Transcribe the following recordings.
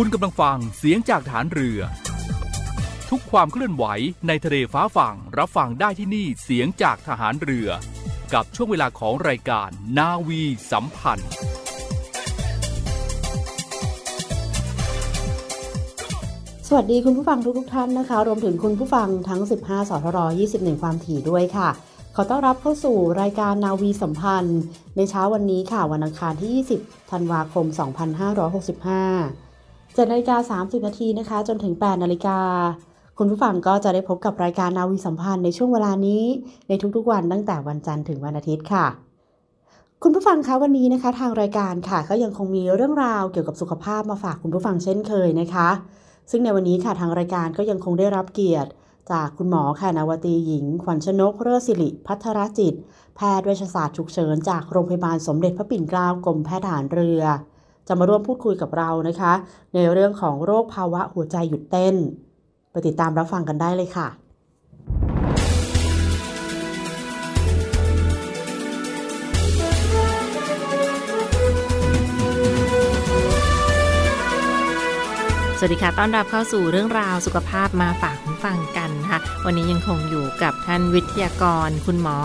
คุณกำลังฟังเสียงจากฐานเรือ ทุกความเคลื่อนไหวในทะเลฟ้าฝั่งรับฟังได้ที่นี่เสียงจากทหารเรือ กับช่วงเวลาของรายการนาวีสัมพันธ์ สวัสดีคุณผู้ฟังทุกทุกท่านนะคะ รวมถึงคุณผู้ฟังทั้ง 15 สทร 21 ความถี่ด้วยค่ะ ขอต้อนรับเข้าสู่รายการนาวีสัมพันธ์ ในเช้าวันนี้ค่ะวันอังคารที่ 20 ธันวาคม 25657นาฬิกา30นาทีนะคะ จนถึง 8นาฬิกา คุณผู้ฟังก็จะได้พบกับรายการนาวีสัมพันธ์ในช่วงเวลานี้ ในทุกๆวันตั้งแต่วันจันทร์ถึงวันอาทิตย์ค่ะ คุณผู้ฟังคะวันนี้นะคะ ทางรายการค่ะ ก็ยังคงมีเรื่องราวเกี่ยวกับสุขภาพมาฝากคุณผู้ฟังเช่นเคยนะคะ ซึ่งในวันนี้ค่ะทางรายการก็ยังคงได้รับเกียรติ จากคุณหมอค่ะนาวตีหญิง ขวัญชนกเรือสิริพัทรจิต แพทย์เวชศาสตร์ฉุกเฉินจากโรงพยาบาลสมเด็จพระปิ่นเกล้ากรมแพทย์ทหารเรือ จะมาร่วมพูดคุยกับเรานะคะ ในเรื่องของโรคภาวะหัวใจหยุดเต้น ไปติดตามรับฟังกันได้เลยค่ะสวัสดีค่ะ ต้อนรับเข้าสู่เรื่องราวสุขภาพมาฝาก ฟังกันนะคะวันนี้ยังคงอยู่กับท่านวิทยากร คุณหมอ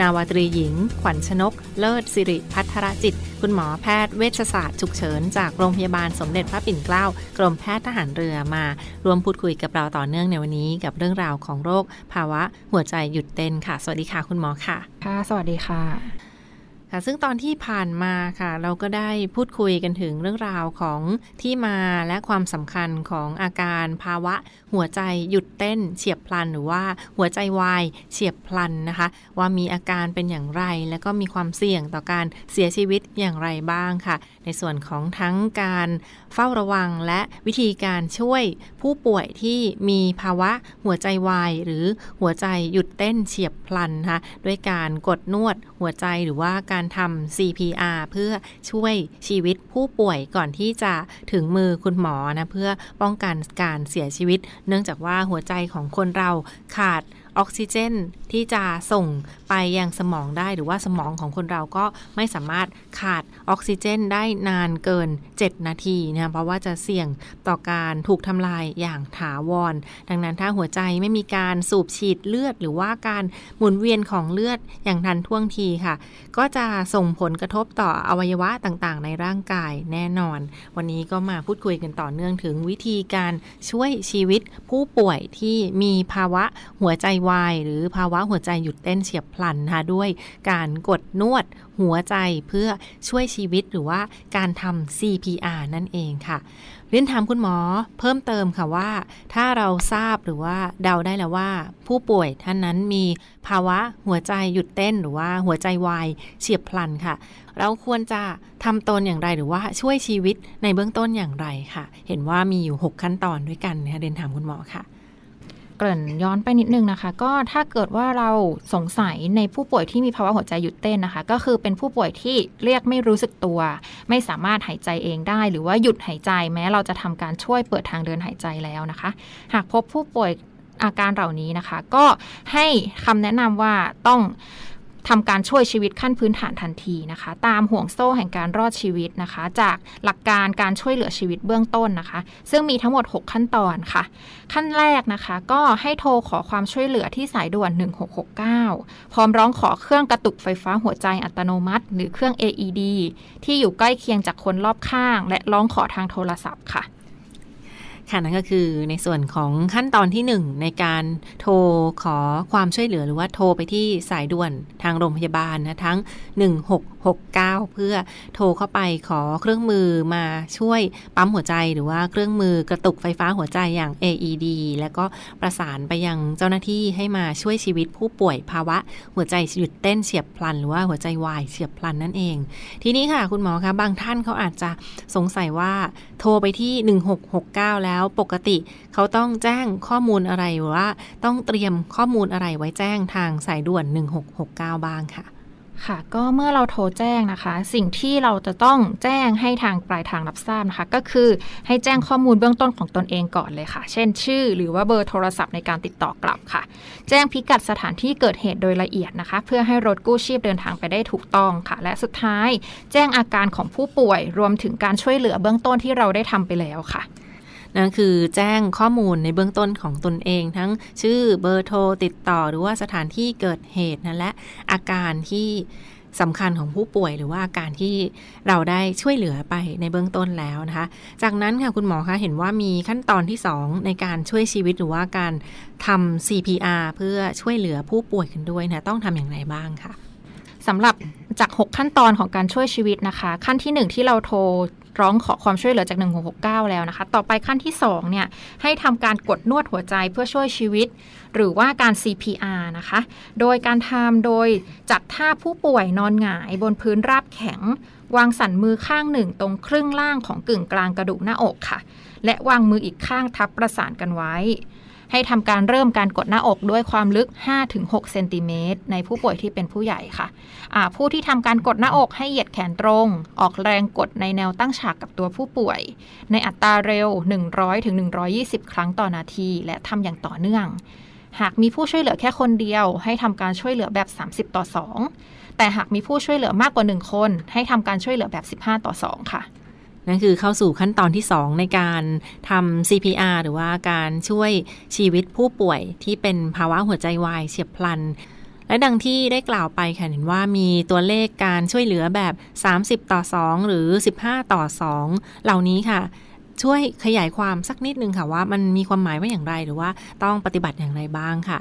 นาวาตรีหญิง ขวัญชนก เลิศสิริพัทรจิต คุณหมอแพทย์เวชศาสตร์ฉุกเฉิน จากโรงพยาบาลสมเด็จพระปิ่นเกล้ากรมแพทย์ทหารเรือมาร่วมพูดคุยกับเราต่อเนื่องในวันนี้กับเรื่องราวของโรค ภาวะหัวใจหยุดเต้นค่ะ สวัสดีค่ะคุณหมอค่ะ ค่ะ สวัสดีค่ะ ค่ะซึ่งตอนที่ผ่านมาค่ะ เราก็ได้พูดคุยกันถึงเรื่องราวของที่มาและความสำคัญของอาการภาวะ หัวใจหยุดเต้นเฉียบพลัน หรือว่าหัวใจวายเฉียบพลันนะคะ ว่ามีอาการเป็นอย่างไร แล้วก็มีความเสี่ยงต่อการเสียชีวิตอย่างไรบ้างค่ะ ในส่วนของทั้งการเฝ้าระวังและวิธีการช่วยผู้ป่วยที่มีภาวะหัวใจวายหรือหัวใจหยุดเต้นเฉียบพลันนะคะด้วยการกดนวดหัวใจหรือว่าการการทำ CPR เพื่อช่วยชีวิตผู้ป่วยก่อนที่จะถึงมือคุณหมอนะเพื่อป้องกันการเสียชีวิต เนื่องจากว่าหัวใจของคนเราขาด ออกซิเจนที่จะส่งไปยังสมองได้ หรือว่าสมองของคนเราก็ไม่สามารถขาดออกซิเจนได้นานเกิน 7 นาทีนะเพราะว่าจะเสี่ยงต่อการถูกทำลายอย่างถาวร ดังนั้นถ้าหัวใจไม่มีการสูบฉีดเลือด หรือว่าการหมุนเวียนของเลือดอย่างทันท่วงทีค่ะ ก็จะส่งผลกระทบต่ออวัยวะต่างๆ ในร่างกายแน่นอน วันนี้ก็มาพูดคุยกันต่อเนื่องถึงวิธีการช่วยชีวิตผู้ป่วยที่มีภาวะหัวใจวายหรือภาวะหัวใจหยุดเต้นเฉียบพลันนะคะด้วยการกดนวดหัวใจเพื่อช่วยชีวิตหรือว่าการทำ CPR นั่นเองค่ะ เรียนถามคุณหมอเพิ่มเติมค่ะว่า ถ้าเราทราบหรือว่าเดาได้แล้วว่า ผู้ป่วยท่านนั้นมีภาวะหัวใจหยุดเต้นหรือว่าหัวใจวายเฉียบพลันค่ะ เราควรจะทำตนอย่างไรหรือว่าช่วยชีวิตในเบื้องต้นอย่างไรค่ะ เห็นว่ามีอยู่ 6 ขั้นตอนด้วยกันนะคะเรียนถามคุณหมอค่ะ เกริ่นย้อนไปนิดนึงนะคะ ก็ถ้าเกิดว่าเราสงสัยในผู้ป่วยที่มีภาวะหัวใจหยุดเต้นนะคะ ก็คือเป็นผู้ป่วยที่เรียกไม่รู้สึกตัว ไม่สามารถหายใจเองได้ หรือว่าหยุดหายใจแม้เราจะทำการช่วยเปิดทางเดินหายใจแล้วนะคะ หากพบผู้ป่วยอาการเหล่านี้นะคะ ก็ให้คำแนะนำว่าต้อง ทำการช่วยชีวิตขั้นพื้นฐานทันทีนะคะ ตามห่วงโซ่แห่งการรอดชีวิตนะคะ จากหลักการการช่วยเหลือชีวิตเบื้องต้นนะคะ ซึ่งมีทั้งหมด 6 ขั้นตอนค่ะ ขั้นแรกนะคะ ก็ให้โทรขอความช่วยเหลือที่สายด่วน 1669 พร้อมร้องขอเครื่องกระตุกไฟฟ้าหัวใจอัตโนมัติ หรือเครื่อง AED ที่อยู่ใกล้เคียงจากคนรอบข้าง และร้องขอทางโทรศัพท์ค่ะ ค่ะนั่นก็คือในส่วนของขั้นตอนที่ 1 ในการโทรขอความช่วยเหลือหรือว่าโทรไปที่สายด่วนทางโรงพยาบาลนะทั้ง 1669 เพื่อโทรเข้าไปขอเครื่องมือมาช่วยปั๊มหัวใจ หรือว่าเครื่องมือกระตุกไฟฟ้าหัวใจอย่าง AED แล้วก็ประสานไปยังเจ้าหน้าที่ให้มาช่วยชีวิตผู้ป่วยภาวะหัวใจหยุดเต้นเฉียบพลัน หรือว่าหัวใจวายเฉียบพลันนั่นเอง ทีนี้ค่ะคุณหมอคะบางท่านเขาอาจจะสงสัยว่าโทรไปที่ 1669 แล้วปกติเขาต้องแจ้งข้อมูลอะไรหรือว่า ต้องเตรียมข้อมูลอะไรไว้แจ้งทางสายด่วน 1669 บ้างค่ะ ค่ะ ก็เมื่อเราโทรแจ้งนะคะ สิ่งที่เราจะต้องแจ้งให้ทางปลายทางรับทราบนะคะ ก็คือให้แจ้งข้อมูลเบื้องต้นของตนเองก่อนเลยค่ะ เช่นชื่อ หรือว่าเบอร์โทรศัพท์ในการติดต่อกลับค่ะ แจ้งพิกัดสถานที่เกิดเหตุโดยละเอียดนะคะ เพื่อให้รถกู้ชีพเดินทางไปได้ถูกต้องค่ะ และสุดท้าย แจ้งอาการของผู้ป่วย รวมถึงการช่วยเหลือเบื้องต้นที่เราได้ทำไปแล้วค่ะ นั่นคือแจ้งข้อมูลในเบื้องต้นของตนเอง ทั้งชื่อเบอร์โทรติดต่อหรือว่าสถานที่เกิดเหตุนะและอาการที่สำคัญของผู้ป่วยหรือว่าอาการที่เราได้ช่วยเหลือไปในเบื้องต้นแล้วนะคะ จากนั้นค่ะคุณหมอคะเห็นว่ามีขั้นตอนที่ 2 ในการช่วยชีวิตหรือว่าการทำ CPR เพื่อช่วยเหลือผู้ป่วยกันด้วยนะต้องทำอย่างไรบ้างคะสำหรับ จาก 6 ขั้นตอนของการช่วยชีวิตนะคะ ขั้นที่ 1 ที่เราโทรร้องขอความช่วยเหลือจาก 1669 แล้วนะคะ ต่อไปขั้นที่ 2 เนี่ย ให้ทำการกดนวดหัวใจเพื่อช่วยชีวิต หรือว่าการ CPR นะคะ โดยการทำโดยจัดท่าผู้ป่วยนอนหงายบนพื้นราบแข็ง วางสันมือข้างหนึ่งตรงครึ่งล่างของกึ่งกลางกระดูกหน้าอกค่ะ และวางมืออีกข้างทับประสานกันไว้ ให้ทำการเริ่มการกดหน้าอกด้วยความลึก 5-6 เซนติเมตรในผู้ป่วยที่เป็นผู้ใหญ่ค่ะผู้ที่ทำการกดหน้าอกให้เหยียดแขนตรง ออกแรงกดในแนวตั้งฉากกับตัวผู้ป่วย ในอัตราเร็ว 100-120 ครั้งต่อนาที และทำอย่างต่อเนื่อง หากมีผู้ช่วยเหลือแค่คนเดียว ให้ทำการช่วยเหลือแบบ 30 ต่อ 2 แต่หากมีผู้ช่วยเหลือมากกว่า 1 คน ให้ทำการช่วยเหลือแบบ 15 ต่อ 2 ค่ะ นั่นคือเข้าสู่ขั้นตอนที่ 2 ในการทำ CPR หรือว่าการช่วยชีวิตผู้ป่วยที่เป็นภาวะหัวใจวายเฉียบพลัน และดังที่ได้กล่าวไปค่ะเห็นว่ามีตัวเลขการช่วยเหลือแบบ 30 ต่อ 2 หรือ 15 ต่อ 2 เหล่านี้ค่ะช่วยขยายความสักนิดนึงค่ะว่ามันมีความหมายว่าอย่างไรหรือว่าต้องปฏิบัติอย่างไรบ้างค่ะ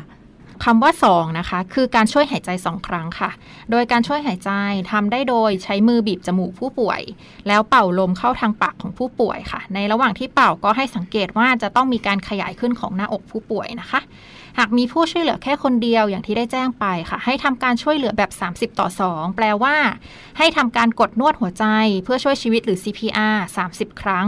คำว่า2นะคะคือการช่วยหายใจ 2 ครั้งค่ะ โดยการช่วยหายใจทำได้โดยใช้มือบีบจมูกผู้ป่วย แล้วเป่าลมเข้าทางปากของผู้ป่วยค่ะ ในระหว่างที่เป่าก็ให้สังเกตว่าจะต้องมีการขยายขึ้นของหน้าอกผู้ป่วยนะคะ หากมีผู้ช่วยเหลือแค่คนเดียวอย่างที่ได้แจ้งไปค่ะ ให้ทำการช่วยเหลือแบบ 30 ต่อ 2 แปลว่า ให้ทำการกดนวดหัวใจเพื่อช่วยชีวิตหรือ CPR 30 ครั้ง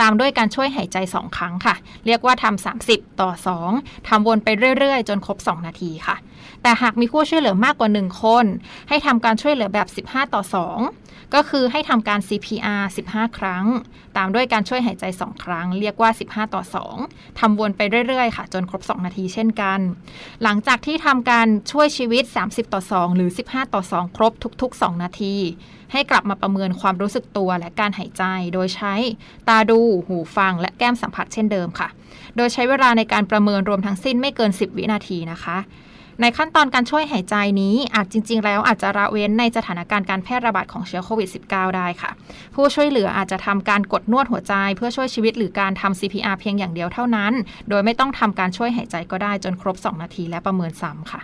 ตามด้วยการช่วยหายใจ 2 ครั้งค่ะ เรียกว่าทำ30 ต่อ 2ทำวนไปเรื่อยๆ จนครบ 2 นาทีค่ะ แต่หากมีผู้ช่วยเหลือมากกว่า 1 คน ให้ทำการช่วยเหลือแบบ 15 ต่อ 2 ก็คือให้ทำการ CPR 15 ครั้ง ตามด้วยการช่วยหายใจ 2 ครั้ง เรียกว่า 15 ต่อ 2ทำวนไปเรื่อยๆ ค่ะ จนครบ 2 นาทีเช่นกัน หลังจากที่ทำการช่วยชีวิต 30 ต่อ 2 หรือ 15 ต่อ 2 ครบทุก ๆ 2 นาที ให้กลับมาประเมินความรู้สึกตัวและการหายใจ โดยใช้ตาดู หูฟัง และแก้มสัมผัสเช่นเดิมค่ะ โดยใช้เวลาในการประเมินรวมทั้งสิ้นไม่เกิน 10 วินาทีนะคะ ในขั้นตอนการช่วยหายใจนี้อาจจริง ๆ แล้วอาจจะระเว้นในสถานการณ์การแพร่ระบาดของเชื้อโควิด -19 ได้ค่ะ ผู้ช่วยเหลืออาจจะทำการกดนวดหัวใจ เพื่อช่วยชีวิตหรือการทำ CPR เพียงอย่างเดียวเท่านั้น โดยไม่ต้องทำการช่วยหายใจก็ได้จนครบ 2 นาทีและประเมินซ้ำค่ะ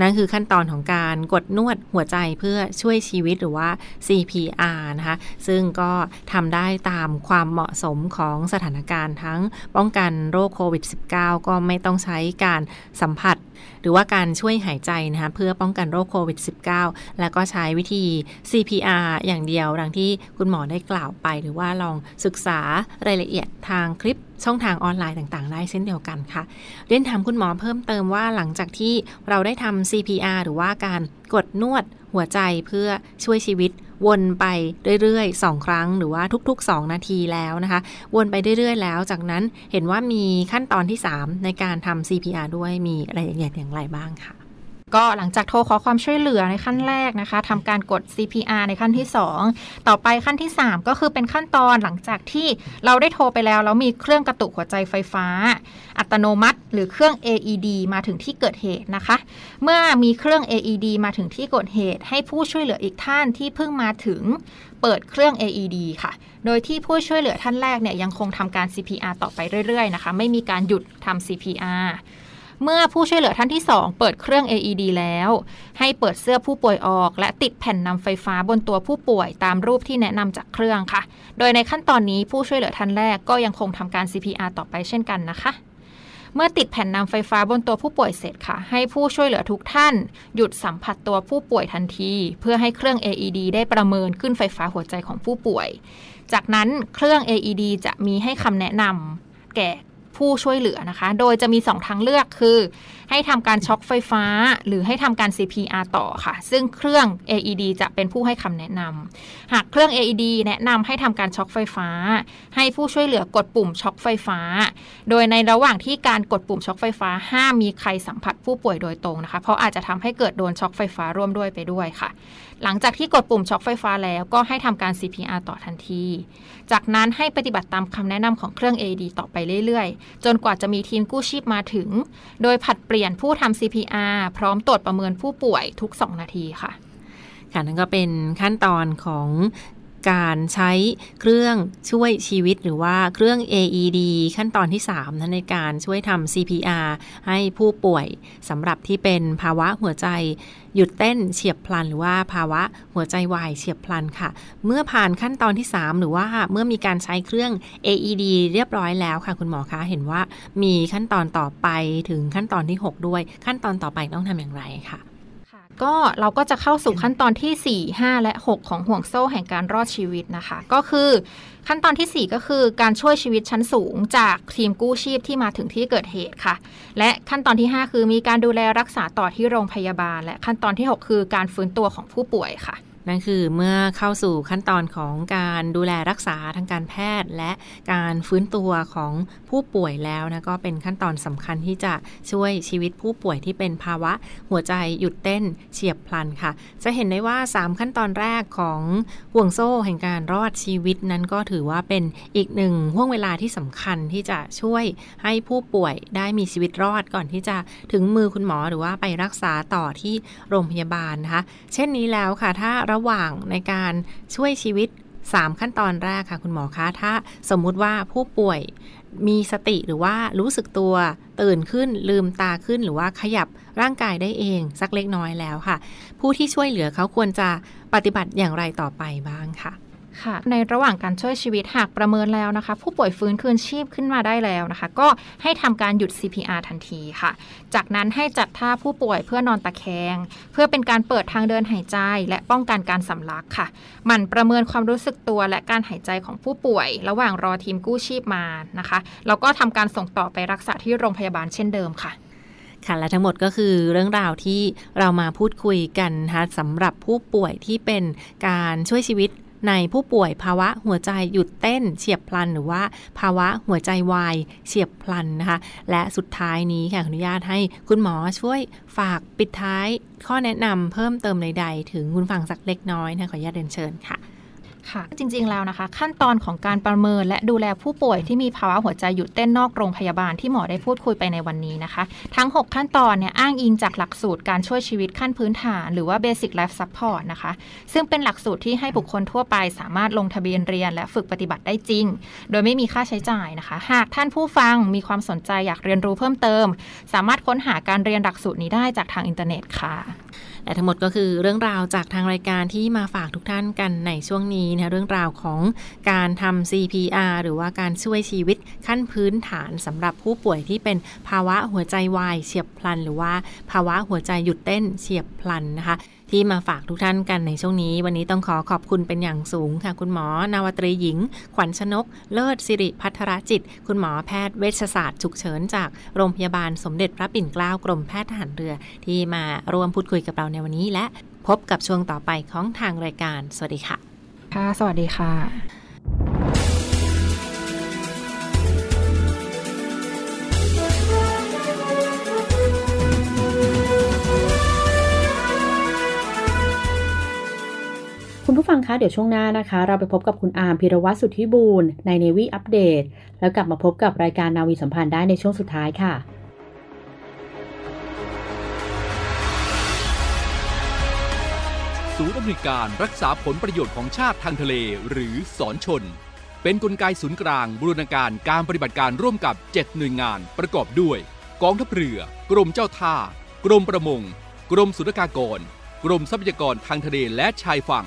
นั่นคือขั้นตอนของการกดนวดหัวใจเพื่อช่วยชีวิตหรือว่า CPR นะคะ ซึ่งก็ทำได้ตามความเหมาะสมของสถานการณ์ทั้งป้องกันโรคโควิด -19 ก็ไม่ต้องใช้การสัมผัส หรือว่าการช่วยหายใจนะคะเพื่อป้องกันโรคโควิด -19 แล้วก็ใช้วิธี CPR อย่างเดียวดังที่คุณหมอได้กล่าวไป หรือว่าลองศึกษารายละเอียดทางคลิป ช่องทางออนไลน์ต่างๆ ได้เช่นเดียวกันค่ะ เรียนถามคุณหมอเพิ่มเติมว่าหลังจากที่เราได้ทำ CPR หรือว่าการกดนวดหัวใจเพื่อช่วยชีวิตวนไปเรื่อยๆ 2 ครั้งหรือว่าทุก ๆ 2 นาทีแล้วนะคะ วนไปเรื่อยๆ แล้วจากนั้นเห็นว่ามีขั้นตอนที่ 3 ในการทำ CPR ด้วยมีรายละเอียดอย่างไรบ้างค่ะ ก็หลังจากโทรขอความช่วยเหลือในขั้นแรกนะคะทำการกด CPR ในขั้นที่ 2 ต่อไปขั้นที่ 3 ก็คือเป็นขั้นตอนหลังจากที่เราได้โทรไปแล้วแล้วมีเครื่องกระตุกหัวใจไฟฟ้า อัตโนมัติ หรือเครื่อง AED มาถึงที่เกิดเหตุนะคะ เมื่อมีเครื่อง AED มาถึงที่เกิดเหตุ ให้ผู้ช่วยเหลืออีกท่านที่เพิ่งมาถึงเปิดเครื่อง AED ค่ะ โดยที่ผู้ช่วยเหลือท่านแรกเนี่ยยังคงทำการ CPR ต่อไปเรื่อยๆนะคะ ไม่มีการหยุดทำ CPR เมื่อผู้ช่วยเหลือท่านที่ 2 เปิดเครื่อง AED แล้ว ให้เปิดเสื้อผู้ป่วยออก และติดแผ่นนำไฟฟ้าบนตัวผู้ป่วยตามรูปที่แนะนำจากเครื่องค่ะ โดยในขั้นตอนนี้ผู้ช่วยเหลือท่านแรกก็ยังคงทำการ CPR ต่อไปเช่นกันนะคะเมื่อติดแผ่นนำไฟฟ้าบนตัวผู้ป่วยเสร็จค่ะ ให้ผู้ช่วยเหลือทุกท่าน หยุดสัมผัสตัวผู้ป่วยทันที เพื่อให้เครื่อง AED ได้ประเมินขึ้นไฟฟ้าหัวใจของผู้ป่วย จากนั้นเครื่อง AED จะมีให้คำแนะนำแก่ ผู้ช่วยเหลือนะคะ โดยจะมี 2 ทางเลือกคือให้ทำการช็อคไฟฟ้า หรือให้ทำการ CPR ต่อค่ะ ซึ่งเครื่อง AED จะเป็นผู้ให้คำแนะนำหากเครื่อง AED แนะนำให้ทำการช็อคไฟฟ้า ให้ผู้ช่วยเหลือกดปุ่มช็อคไฟฟ้า โดยในระหว่างที่การกดปุ่มช็อคไฟฟ้าห้ามมีใครสัมผัสผู้ป่วยโดยตรงนะคะ เพราะอาจจะทำให้เกิดโดนช็อคไฟฟ้าร่วมด้วยไปด้วยค่ะ หลังจากที่กดปุ่มช็อคไฟฟ้าแล้วก็ให้ทำการ CPR ต่อทันที จากนั้นให้ปฏิบัติตามคำแนะนำของเครื่อง AED ต่อไปเรื่อยๆ จนกว่าจะมีทีมกู้ชีพมาถึง โดยผัดเปลี่ยนผู้ทำ CPR พร้อมตรวจประเมินผู้ป่วยทุก 2 นาทีค่ะค่ะนั่นก็เป็นขั้นตอนของ การใช้เครื่องช่วยชีวิตหรือว่าเครื่อง AED ขั้นตอนที่3นั้นในการช่วยทำ CPR ให้ผู้ป่วยสำหรับที่เป็นภาวะหัวใจหยุดเต้นเฉียบพลันหรือว่าภาวะหัวใจวายเฉียบพลันค่ะ เมื่อผ่านขั้นตอนที่ 3 หรือว่าเมื่อมีการใช้เครื่อง AED เรียบร้อยแล้วค่ะ คุณหมอคะเห็นว่ามีขั้นตอนต่อไปถึงขั้นตอนที่ 6 ด้วย ขั้นตอนต่อไปต้องทำอย่างไรค่ะ ก็เราก็จะเข้าสู่ขั้นตอนที่ 4 5 และ 6 ของห่วงโซ่แห่งการรอดชีวิตนะคะ ก็คือขั้นตอนที่ 4 ก็คือการช่วยชีวิตชั้นสูงจากทีมกู้ชีพที่มาถึงที่เกิดเหตุค่ะ และขั้นตอนที่ 5 คือมีการดูแลรักษาต่อที่โรงพยาบาล และขั้นตอนที่ 6 คือการฟื้นตัวของผู้ป่วยค่ะ นั่นคือเมื่อเข้าสู่ขั้นตอนของการดูแลรักษาทางการแพทย์ และการฟื้นตัวของผู้ป่วยแล้วนะก็เป็นขั้นตอนสำคัญที่จะช่วยชีวิตผู้ป่วยที่เป็นภาวะหัวใจหยุดเต้นเฉียบพลันค่ะ จะเห็นได้ว่า 3 ขั้นตอนแรกของห่วงโซ่แห่งการรอดชีวิตนั้นก็ถือว่าเป็นอีกหนึ่งห่วงเวลาที่สำคัญที่จะช่วยให้ผู้ป่วยได้มีชีวิตรอดก่อนที่จะถึงมือคุณหมอหรือว่าไปรักษาต่อที่โรงพยาบาลนะคะ เช่นนี้แล้วค่ะถ้ารระหว่างในการช่วยชีวิต 3 ขั้นตอนแรกค่ะ คุณหมอคะถ้าสมมุติว่าผู้ป่วยมีสติหรือว่ารู้สึกตัวตื่นขึ้นลืมตาขึ้นหรือว่าขยับร่างกายได้เองสักเล็กน้อยแล้วค่ะ ผู้ที่ช่วยเหลือเขาควรจะปฏิบัติอย่างไรต่อไปบ้างค่ะ ค่ะ ในระหว่างการช่วยชีวิตหากประเมินแล้วนะคะ ผู้ป่วยฟื้นคืนชีพขึ้นมาได้แล้วนะคะ ก็ให้ทำการหยุด CPR ทันทีค่ะ จากนั้นให้จัดท่าผู้ป่วยเพื่อนอนตะแคง เพื่อเป็นการเปิดทางเดินหายใจ และป้องกันการสำลักค่ะหมั่นประเมินความรู้สึกตัวและการหายใจของผู้ป่วย ระหว่างรอทีมกู้ชีพมานะคะแล้วก็ทำการส่งต่อไปรักษาที่โรงพยาบาลเช่นเดิมค่ะค่ะและทั้งหมดก็คือเรื่องราวที่เรามาพูดคุยกันนะคะสำหรับผู้ป่วยที่เป็นการช่วยชีวิต ในผู้ป่วยภาวะหัวใจหยุดเต้นเฉียบพลันหรือว่าภาวะหัวใจวายเฉียบพลันนะคะ และสุดท้ายนี้ค่ะอนุญาตให้คุณหมอช่วยฝากปิดท้ายข้อแนะนำเพิ่มเติมใดๆ ถึงคุณฟังสักเล็กน้อยนะขออนุญาตเดินเชิญค่ะ ค่ะ จริงๆแล้วนะคะ ขั้นตอนของการประเมินและดูแลผู้ป่วยที่มีภาวะหัวใจหยุดเต้นนอกโรงพยาบาลที่หมอได้พูดคุยไปในวันนี้นะคะ ทั้ง 6 ขั้นตอนเนี่ยอ้างอิงจากหลักสูตรการช่วยชีวิตขั้นพื้นฐาน หรือว่า Basic Life Support นะคะ ซึ่งเป็นหลักสูตรที่ให้บุคคลทั่วไปสามารถลงทะเบียนเรียน และฝึกปฏิบัติได้จริง โดยไม่มีค่าใช้จ่ายนะคะ หากท่านผู้ฟังมีความสนใจอยากเรียนรู้เพิ่มเติม สามารถค้นหาการเรียนหลักสูตรนี้ได้จากทางอินเทอร์เน็ตค่ะ และทั้งหมดก็คือเรื่องราวจากทางรายการที่มาฝากทุกท่านกันในช่วงนี้นะเรื่องราวของการทำ CPR หรือว่าการช่วยชีวิตขั้นพื้นฐานสำหรับผู้ป่วยที่เป็นภาวะหัวใจวายเฉียบพลัน หรือว่าภาวะหัวใจหยุดเต้นเฉียบพลันนะคะ ที่มาฝากทุกท่านกันในช่วงนี้ วันนี้ต้องขอขอบคุณเป็นอย่างสูงค่ะ คุณหมอนาวตรีหญิง ขวัญชนก เลิศสิริพัทรจิต คุณหมอแพทย์เวชศาสตร์ฉุกเฉินจากโรงพยาบาลสมเด็จพระปิ่นเกล้ากรมแพทย์ทหารเรือ ที่มาร่วมพูดคุยกับเราในวันนี้ และพบกับช่วงต่อไปของทางรายการ สวัสดีค่ะ ค่ะ สวัสดีค่ะ คุณผู้ฟังคะ เดี๋ยวช่วงหน้านะคะ เราไปพบกับคุณอาร์มพิรวัตรสุทธิบูรณ์ใน Navy อัปเดตแล้วกลับมาพบกับรายการนาวีสัมพันธ์ได้ในช่วงสุดท้ายค่ะศูนย์อำนวยการรักษาผลประโยชน์ของชาติทางทะเล หรือสอนชน เป็นนกลไกศูนย์กลางบูรณาการการปฏิบัติการร่วมกับ 7 หน่วยงานประกอบด้วย กองทัพเรือ กรมเจ้าท่า กรมประมง กรมสุรากากร กรมทรัพยากรทางทะเลและชายฝั่ง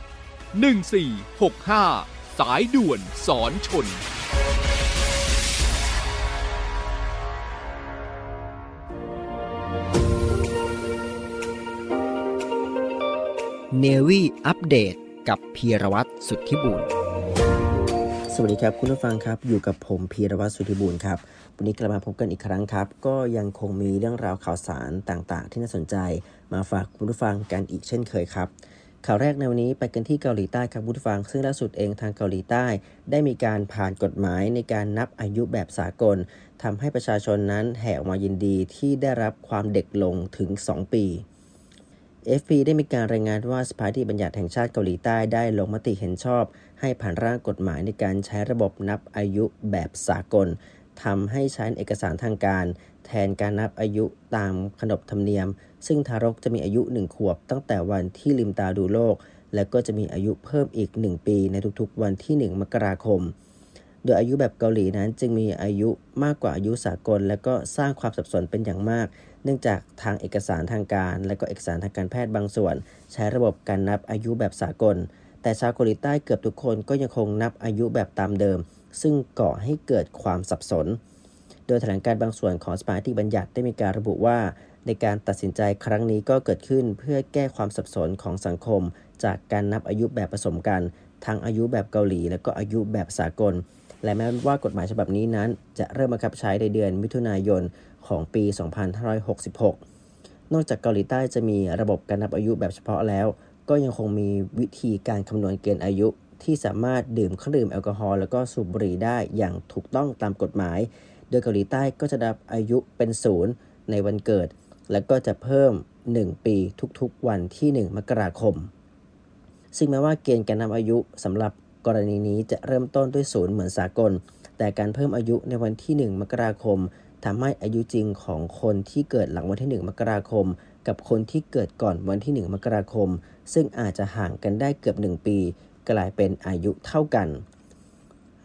1465 สายด่วนสอนชน เนวี่อัปเดตกับพีรวัตรสุทธิบุญสวัสดีครับ คุณผู้ฟังครับ อยู่กับผมพีรวัตรสุทธิบุญครับ วันนี้กลับมาพบกันอีกครั้งครับ ก็ยังคงมีเรื่องราวข่าวสารต่างๆ ที่น่าสนใจ มาฝากคุณผู้ฟังกันอีกเช่นเคยครับ ข่าวแรกในวันนี้ไปกันที่เกาหลีใต้ครับผู้ฟัง ซึ่งล่าสุดเองทางเกาหลีใต้ ได้มีการผ่านกฎหมายในการนับอายุแบบสากลทำให้ประชาชนนั้นแห่ออกมายินดีที่ได้รับความเด็กลงถึง 2 ปี FP ได้มีการรายงานว่าสภาที่บัญญัติแห่งชาติเกาหลีใต้ได้ลงมติเห็นชอบ ให้ผ่านร่างกฎหมายในการใช้ระบบนับอายุแบบสากลทำให้ใช้เอกสารทางการ แทนการนับอายุตามขนบธรรมเนียม ซึ่งทารกจะมีอายุ 1 ขวบตั้งแต่วันที่ลืมตาดูโลก และก็จะมีอายุเพิ่มอีก 1 ปีในทุกๆวันที่ 1 มกราคม โดยอายุแบบเกาหลีนั้นจึงมีอายุมากกว่าอายุสากล และก็สร้างความสับสนเป็นอย่างมาก เนื่องจากทางเอกสารทางการ และก็เอกสารทางการแพทย์บางส่วน ใช้ระบบการนับอายุแบบสากล แต่ชาวเกาหลีใต้เกือบทุกคนก็ยังคงนับอายุแบบตามเดิม ซึ่งก่อให้เกิดความสับสน โดยแถลงการบางส่วนของสภาที่บัญญัติได้มีการระบุว่า ในการตัดสินใจครั้งนี้ก็เกิดขึ้นเพื่อแก้ความสับสนของสังคม จากการนับอายุแบบผสมกัน ทั้งอายุแบบเกาหลี และก็อายุแบบสากล และแม้ว่ากฎหมายฉบับนี้นั้น จะเริ่มบังคับใช้ในเดือนมิถุนายนของปี 2566 นอกจากเกาหลีใต้จะมีระบบการนับอายุแบบเฉพาะแล้ว ก็ยังคงมีวิธีการคำนวณเกณฑ์อายุที่สามารถดื่มเครื่องดื่มแอลกอฮอล์แล้วก็สูบบุหรี่ได้อย่างถูกต้องตามกฎหมาย โดยเกาหลีใต้ก็จะนับอายุเป็นศูนย์ในวันเกิด และก็จะเพิ่ม 1 ปีทุกๆวันที่ 1 มกราคม ซึ่งแม้ว่าเกณฑ์การนำอายุสำหรับกรณีนี้จะเริ่มต้นด้วยศูนย์เหมือนสากล แต่การเพิ่มอายุในวันที่ 1 มกราคมทำให้อายุจริงของคนที่เกิดหลังวันที่ 1 มกราคม กับคนที่เกิดก่อนวันที่ 1 มกราคม ซึ่งอาจจะห่างกันได้เกือบ 1 ปี กลายเป็นอายุเท่ากัน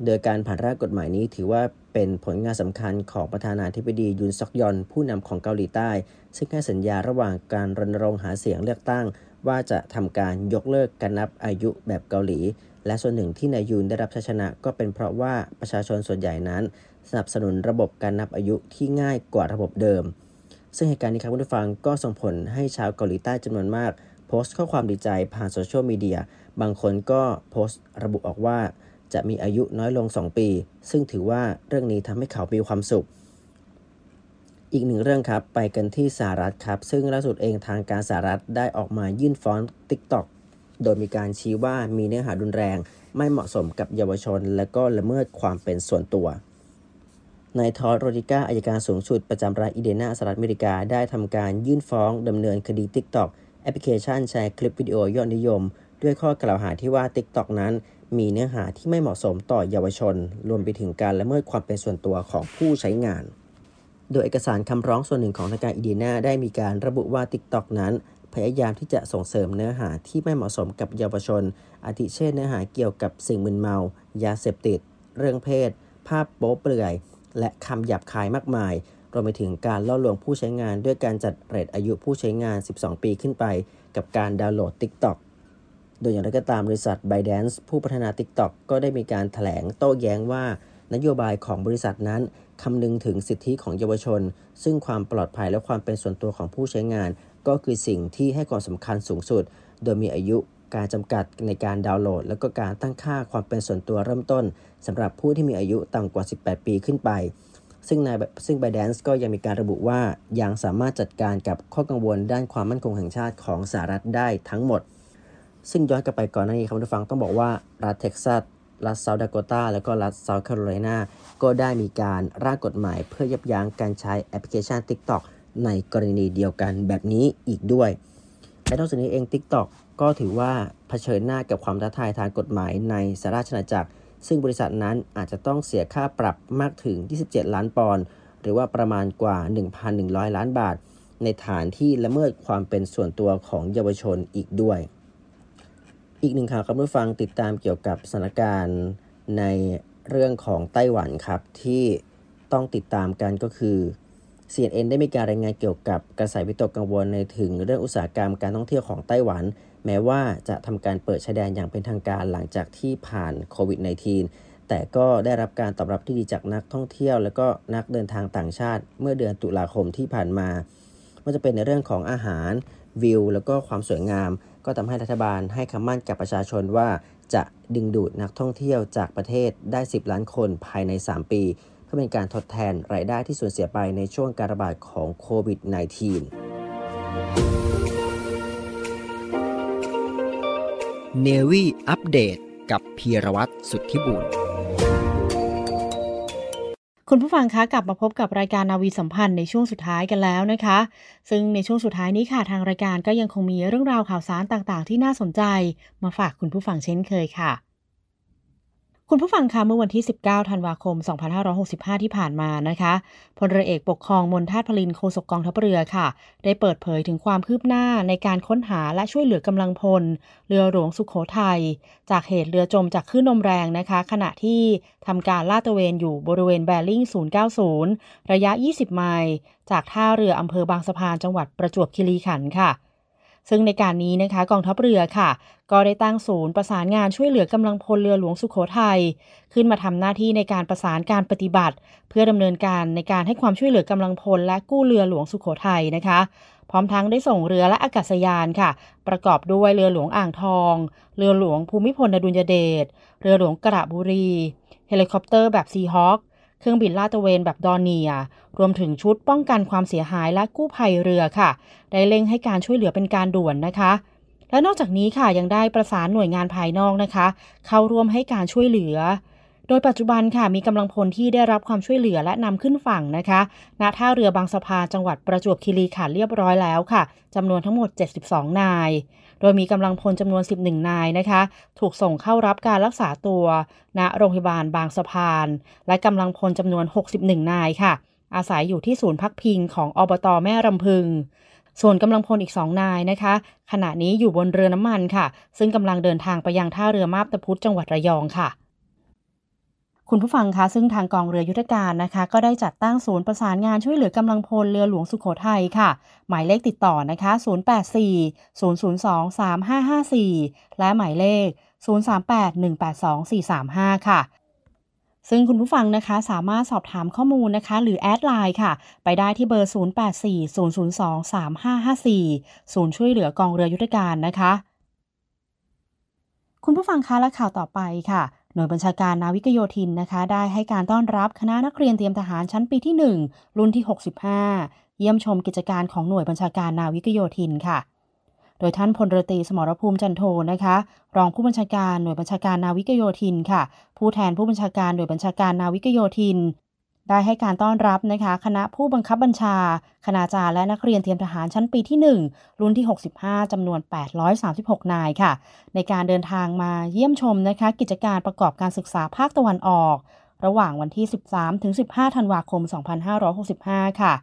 โดยการผ่านร่างกฎหมายนี้ถือว่า เป็นผลงานสำคัญของประธานาธิบดียุนซอกยอน ผู้นำของเกาหลีใต้ ซึ่งให้สัญญาระหว่างการรณรงค์หาเสียงเลือกตั้ง ว่าจะทำการยกเลิกการนับอายุแบบเกาหลี และส่วนหนึ่งที่นายยุนได้รับชัยชนะก็เป็นเพราะว่าประชาชนส่วนใหญ่นั้น สนับสนุนระบบการนับอายุที่ง่ายกว่าระบบเดิม ซึ่งเหตุการณ์นี้ครับผู้ฟังก็ส่งผลให้ชาวเกาหลีใต้จำนวนมาก โพสต์ข้อความดีใจผ่านโซเชียลมีเดียบางคนก็โพสต์ระบุออกว่า จะมีอายุน้อยลง 2 ปี ซึ่งถือว่าเรื่องนี้ทำให้เขามีความสุข อีกหนึ่งเรื่องครับ ไปกันที่สหรัฐครับ ซึ่งล่าสุดเองทางการสหรัฐได้ออกมายื่นฟ้อง TikTok โดยมีการชี้ว่ามีเนื้อหารุนแรง ไม่เหมาะสมกับเยาวชน และก็ละเมิดความเป็นส่วนตัวนายทอดด์โรคิตาอัยการสูงสุดประจำรัฐอินเดียนาสหรัฐอเมริกาได้ทำการยื่นฟ้องดำเนินคดี TikTok แอปพลิเคชันแชร์คลิปวิดีโอยอดนิยม ด้วยข้อกล่าวหาที่ว่า TikTok นั้น มีเนื้อหาที่ไม่เหมาะสมต่อเยาวชน รวมไปถึงการละเมิดความเป็นส่วนตัวของผู้ใช้งาน โดยเอกสารคำร้องส่วนหนึ่งของทางการอินเดียนาได้มีการระบุว่า TikTok นั้น พยายามที่จะส่งเสริมเนื้อหาที่ไม่เหมาะสมกับเยาวชน อาทิเช่นเนื้อหาเกี่ยวกับสิ่งมึนเมา ยาเสพติด เรื่องเพศ ภาพโป๊เปลือย และคำหยาบคายมากมายรวมไปถึงการล่อลวงผู้ใช้งานด้วยการจัดเรทอายุผู้ใช้งาน 12 ปีขึ้นไป กับการดาวน์โหลด TikTok โดยอย่างไรก็ตามบริษัท ByteDance ผู้พัฒนา TikTok ก็ได้มีการถแถลงโต้แย้งว่านโยบายของบริษัทนั้นคำนึงถึงสิทธิของเยาวชน ซึ่งความปลอดภัยและความเป็นส่วนตัวของผู้ใช้งาน ก็คือสิ่งที่ให้ความสำคัญสูงสุด โดยมีอายุการจำกัดในการดาวน์โหลด และก็การตั้งค่าความเป็นส่วนตัวเริ่มต้นสำหรับผู้ที่มีอายุต่ำกว่า 18 ปีขึ้นไป ซึ่งในซึ่ง ByteDance ก็ยังมีการระบุว่ายังสามารถจัดการกับข้อกังวลด้านความมั่นคงแห่งชาติของสหรัฐได้ทั้งหมด ซึ่งย้อนกลับไปก่อนหน้านี้ครับทุกฟังต้องบอกว่ารัฐเท็กซัสรัฐเซาท์ดาโกตาและก็รัฐเซาท์แคโรไลนาก็ได้มีการร่างกฎหมายเพื่อยับยั้งการใช้แอปพลิเคชัน TikTok ในกรณีเดียวกันแบบนี้อีกด้วยและนอกจากนี้เอง TikTok ก็ถือว่าเผชิญหน้ากับความท้าทายทางกฎหมายในสหราชอาณาจักร ซึ่งบริษัทนั้นอาจจะต้องเสียค่าปรับมากถึง 27 ล้านปอนด์หรือว่าประมาณกว่า 1,100 ล้านบาท ในฐานที่ละเมิดความเป็นส่วนตัวของเยาวชนอีกด้วย อีกหนึ่งข่าวครับผู้ฟังติดตามเกี่ยวกับสถานการณ์ในเรื่องของไต้หวันครับ ที่ต้องติดตามกันก็คือ CNN ได้มีการรายงานเกี่ยวกับกระแสวิตกกังวลในถึงเรื่องอุตสาหกรรมการท่องเที่ยวของไต้หวัน แม้ว่าจะทำการเปิดชายแดนอย่างเป็นทางการหลังจากที่ผ่านโควิด -19 แต่ก็ได้รับการตอบรับที่ดีจากนักท่องเที่ยว และก็นักเดินทางต่างชาติ เมื่อเดือนตุลาคมที่ผ่านมาว่าจะเป็นในเรื่องของอาหารวิว แล้วก็ความสวยงาม ก็ทำให้รัฐบาลให้คำมั่นกับประชาชนว่าจะดึงดูดนักท่องเที่ยวจากประเทศได้ 10 ล้านคนภายใน 3 ปี เพื่อเป็นการทดแทนรายได้ที่สูญเสียไปในช่วงการระบาดของโควิด -19 เนวี่อัปเดตกับพีรวัตรสุทธิบุญ คุณผู้ฟังคะกลับมาพบกับรายการนาวีสัมพันธ์ในช่วงสุดท้ายกันแล้วนะคะ ซึ่งในช่วงสุดท้ายนี้ค่ะทางรายการก็ยังคงมีเรื่องราวข่าวสารต่างๆ ที่น่าสนใจ มาฝากคุณผู้ฟังเช่นเคยค่ะ คุณผู้ฟังคะเมื่อวันที่ 19 ธันวาคม 2565 ที่ผ่านมานะคะพลเรือเอกปกครองมนทาตพลินโฆษกกองทัพเรือค่ะ ได้เปิดเผยถึงความคืบหน้าในการค้นหาและช่วยเหลือกำลังพล เรือหลวงสุขโขทัยจากเหตุเรือจมจากคลื่นลมแรงนะคะ ขณะที่ทำการลาดตระเวนอยู่บริเวณแบริ่ง 090 ระยะ 20 ไมล์จากท่าเรืออำเภอบางสะพานจังหวัดประจวบคีรีขันธ์ค่ะ ซึ่งในการนี้นะคะกองทัพเรือค่ะ ก็ได้ตั้งศูนย์ประสานงานช่วยเหลือกำลังพลเรือหลวงสุขโขทัยขึ้นมาทำหน้าที่ในการประสานการปฏิบัติ เพื่อดำเนินการในการให้ความช่วยเหลือกำลังพลและกู้เรือหลวงสุขโขทัยนะคะ พร้อมทั้งได้ส่งเรือและอากาศยานค่ะ ประกอบด้วยเรือหลวงอ่างทอง เรือหลวงภูมิพลอดุลยเดชเรือหลวงกระบุรี เฮลิคอปเตอร์แบบซีฮอค ครื่องบินลาดตระเวนแบบดอร์เนียร์ รวมถึงชุดป้องกันความเสียหายและกู้ภัยเรือค่ะ ได้เร่งให้การช่วยเหลือเป็นการด่วนนะคะ และนอกจากนี้ค่ะยังได้ประสานหน่วยงานภายนอกนะคะ เข้าร่วมให้การช่วยเหลือ โดยปัจจุบันค่ะมีกำลังพลที่ได้รับความช่วยเหลือและนำขึ้นฝั่งนะคะณท่าเรือบางสะพานจังหวัดประจวบคีรีขันธ์เรียบร้อยแล้วค่ะจำนวนทั้งหมด 72 นาย โดยมีกำลังพลจำนวน 11 นายนะคะ ถูกส่งเข้ารับการรักษาตัว ณโรงพยาบาลบางสะพาน และกำลังพลจำนวน 61 นายค่ะ อาศัยอยู่ที่ศูนย์พักพิงของอบตแม่รำพึงส่วนกำลังพลอีก2นายนะคะ ขณะนี้อยู่บนเรือน้ำมันค่ะ ซึ่งกำลังเดินทางไปยังท่าเรือมาบตาพุธจังหวัดระยองค่ะ คุณผู้ฟังคะซึ่งทางกองเรือยุทธการนะคะ ก็ได้จัดตั้งศูนย์ประสานงานช่วยเหลือกำลังพลเรือหลวงสุขโขทัยค่ะ หมายเลขติดต่อนะคะ 084 002 3554 และหมายเลข 038 182 435 ค่ะซึ่งคุณผู้ฟังนะคะสามารถสอบถามข้อมูลนะคะ หรือแอดไลน์ค่ะ ไปได้ที่เบอร์ 084 002 3554 ศูนย์ช่วยเหลือกองเรือยุทธการนะคะ คุณผู้ฟังคะและข่าวต่อไปค่ะ หน่วยบัญชาการนาวิกโยธินนะคะ ได้ให้การต้อนรับคณะนักเรียนเตรียมทหารชั้นปีที่ 1 รุ่นที่ 65 เยี่ยมชมกิจการของหน่วยบัญชาการนาวิกโยธินค่ะ โดยท่านพลเรือตรีสมรภูมิจันโทนะคะ รองผู้บัญชาการหน่วยบัญชาการนาวิกโยธินค่ะ ผู้แทนผู้บัญชาการหน่วยบัญชาการนาวิกโยธิน ได้ให้การต้อนรับนะคะ คณะผู้บังคับบัญชา คณาจารย์และนักเรียนเตรียมทหารชั้นปีที่ 1 รุ่นที่ 65จำนวน 836 นายค่ะ ในการเดินทางมาเยี่ยมชมนะคะ กิจการประกอบการศึกษาภาคตะวันออก ระหว่างวันที่ 13 ถึง 15 ธันวาคม 2565 ค่ะ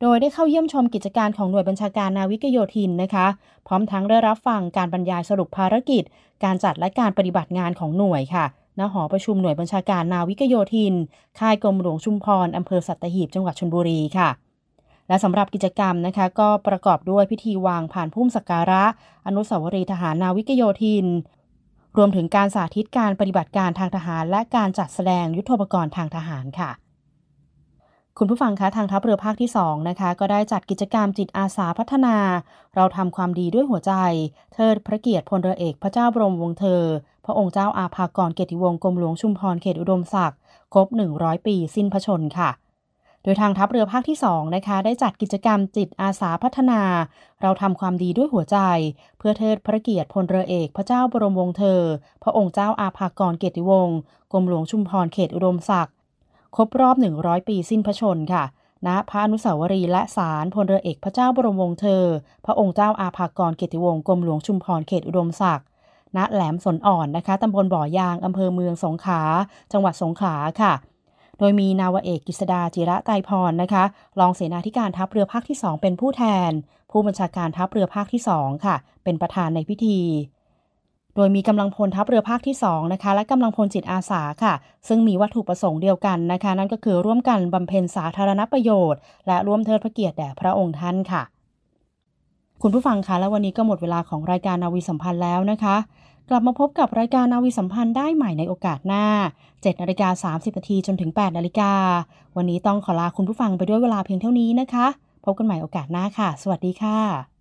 โดยได้เข้าเยี่ยมชมกิจการของหน่วยบัญชาการนาวิกโยธินนะคะ พร้อมทั้งได้รับฟังการบรรยายสรุปภารกิจ การจัดและการปฏิบัติงานของหน่วยค่ะ ณหอประชุมหน่วยบัญชาการนาวิกโยธิน ค่ายกรมหลวงชุมพรอำเภอสัตหีบจังหวัดชลบุรีค่ะ และสำหรับกิจกรรมนะคะก็ประกอบด้วยพิธีวางผ่านพุ่มสักการะ อนุสาวรีย์ทหารนาวิกโยธิน รวมถึงการสาธิตการปฏิบัติการทางทหาร และการจัดแสดงยุทโธปกรณ์ทางทหารค่ะ คุณผู้ฟังคะทางทัพเรือภาคที่ 2 นะคะ ก็ได้จัดกิจกรรมจิตอาสาพัฒนา เราทำความดีด้วยหัวใจ เทิดพระเกียรติพลเรือเอกพระเจ้าบรมวงศ์เธอ พระองค์เจ้าอาภากรเกติวงศ์กรมหลวงชุมพรเขตอุดมศักดิ์ครบ 100 ปีสิ้นพระชนค่ะ โดยทางทัพเรือภาคที่ 2 นะคะ ได้จัดกิจกรรมจิตอาสาพัฒนา เราทำความดีด้วยหัวใจ เพื่อเทิดพระเกียรติพลเรือเอกพระเจ้าบรมวงศ์เธอ พระองค์เจ้าอาภากรเกติวงศ์กรมหลวงชุมพรเขตอุดมศักดิ์ ครบรอบ 100 ปีสิ้นพระชนค่ะณพระอนุสาวรีย์และศาลพลเรือเอกพระเจ้าบรมวงศ์เธอ พระองค์เจ้าอาภากรเกติวงศ์กรมหลวงชุมพรเขตอุดมศักดิ์ณแหลมสนอ่อนนะคะตำบลบ่อยางอำเภอเมืองสงขลาจังหวัดสงขลาค่ะ โดยมีนาวเอกกฤษดาจิระไตรพรนะคะ รองเสนาธิการทัพเรือภาคที่ 2 เป็นผู้แทน ผู้บัญชาการทัพเรือภาคที่ 2 ค่ะ เป็นประธานในพิธี โดยมีกำลังพลทัพเรือภาคที่2นะคะและกำลังพลจิตอาสาค่ะ ซึ่งมีวัตถุประสงค์เดียวกันนะคะ นั่นก็คือร่วมกันบำเพ็ญสาธารณประโยชน์ และร่วมเทิดพระเกียรติแด่พระองค์ท่านค่ะ คุณผู้ฟังคะและวันนี้ก็หมดเวลาของรายการนาวีสัมพันธ์แล้วนะคะ กลับมาพบกับรายการนาวีสัมพันธ์ได้ใหม่ในโอกาสหน้า7นาฬิกา30นาทีจนถึง8นาฬิกาวันนี้ต้องขอลาคุณผู้ฟังไปด้วยเวลาเพียงเท่านี้นะคะ พบกันใหม่โอกาสหน้าค่ะ สวัสดีค่ะจะ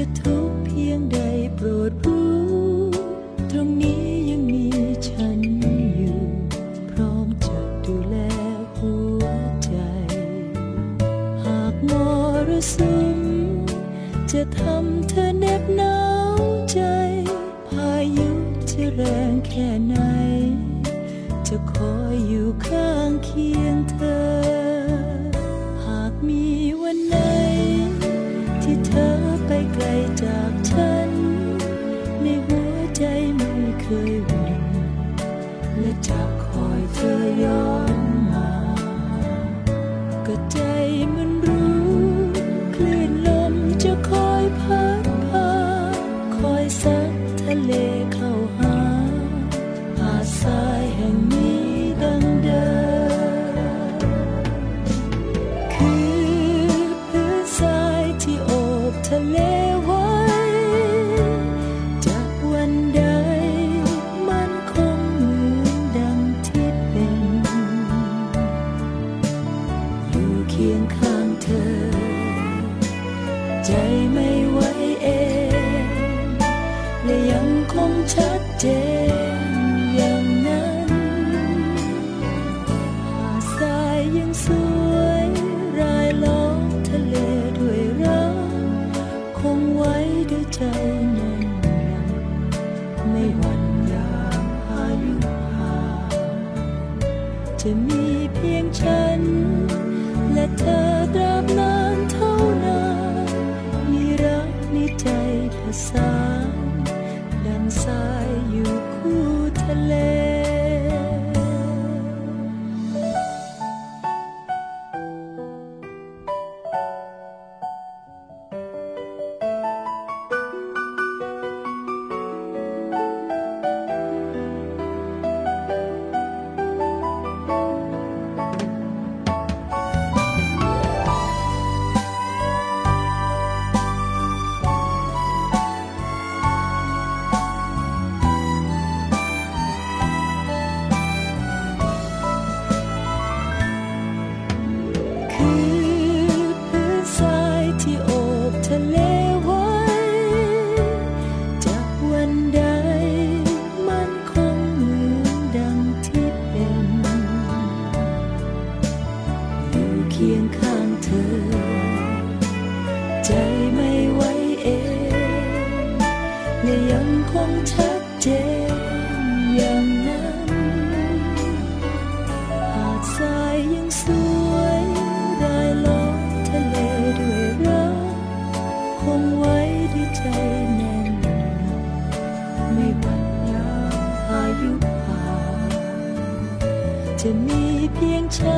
จะทุกข์เพียงใดโปรดรู้ ตรงนี้ยังมีฉันอยู่ พร้อมจะดูแลหัวใจ หากมรสุมจะทำเธอเหน็บหนาวใจ พายุจะแรงแค่ไหน จะคอยอยู่ข้างเคียงเธอ ไสวยได้ล้อมทะเลด้วยรักคงไว้ด้วยใจแน่นไม่หวั่นยามอายุผ่านจะมีเพียงฉัน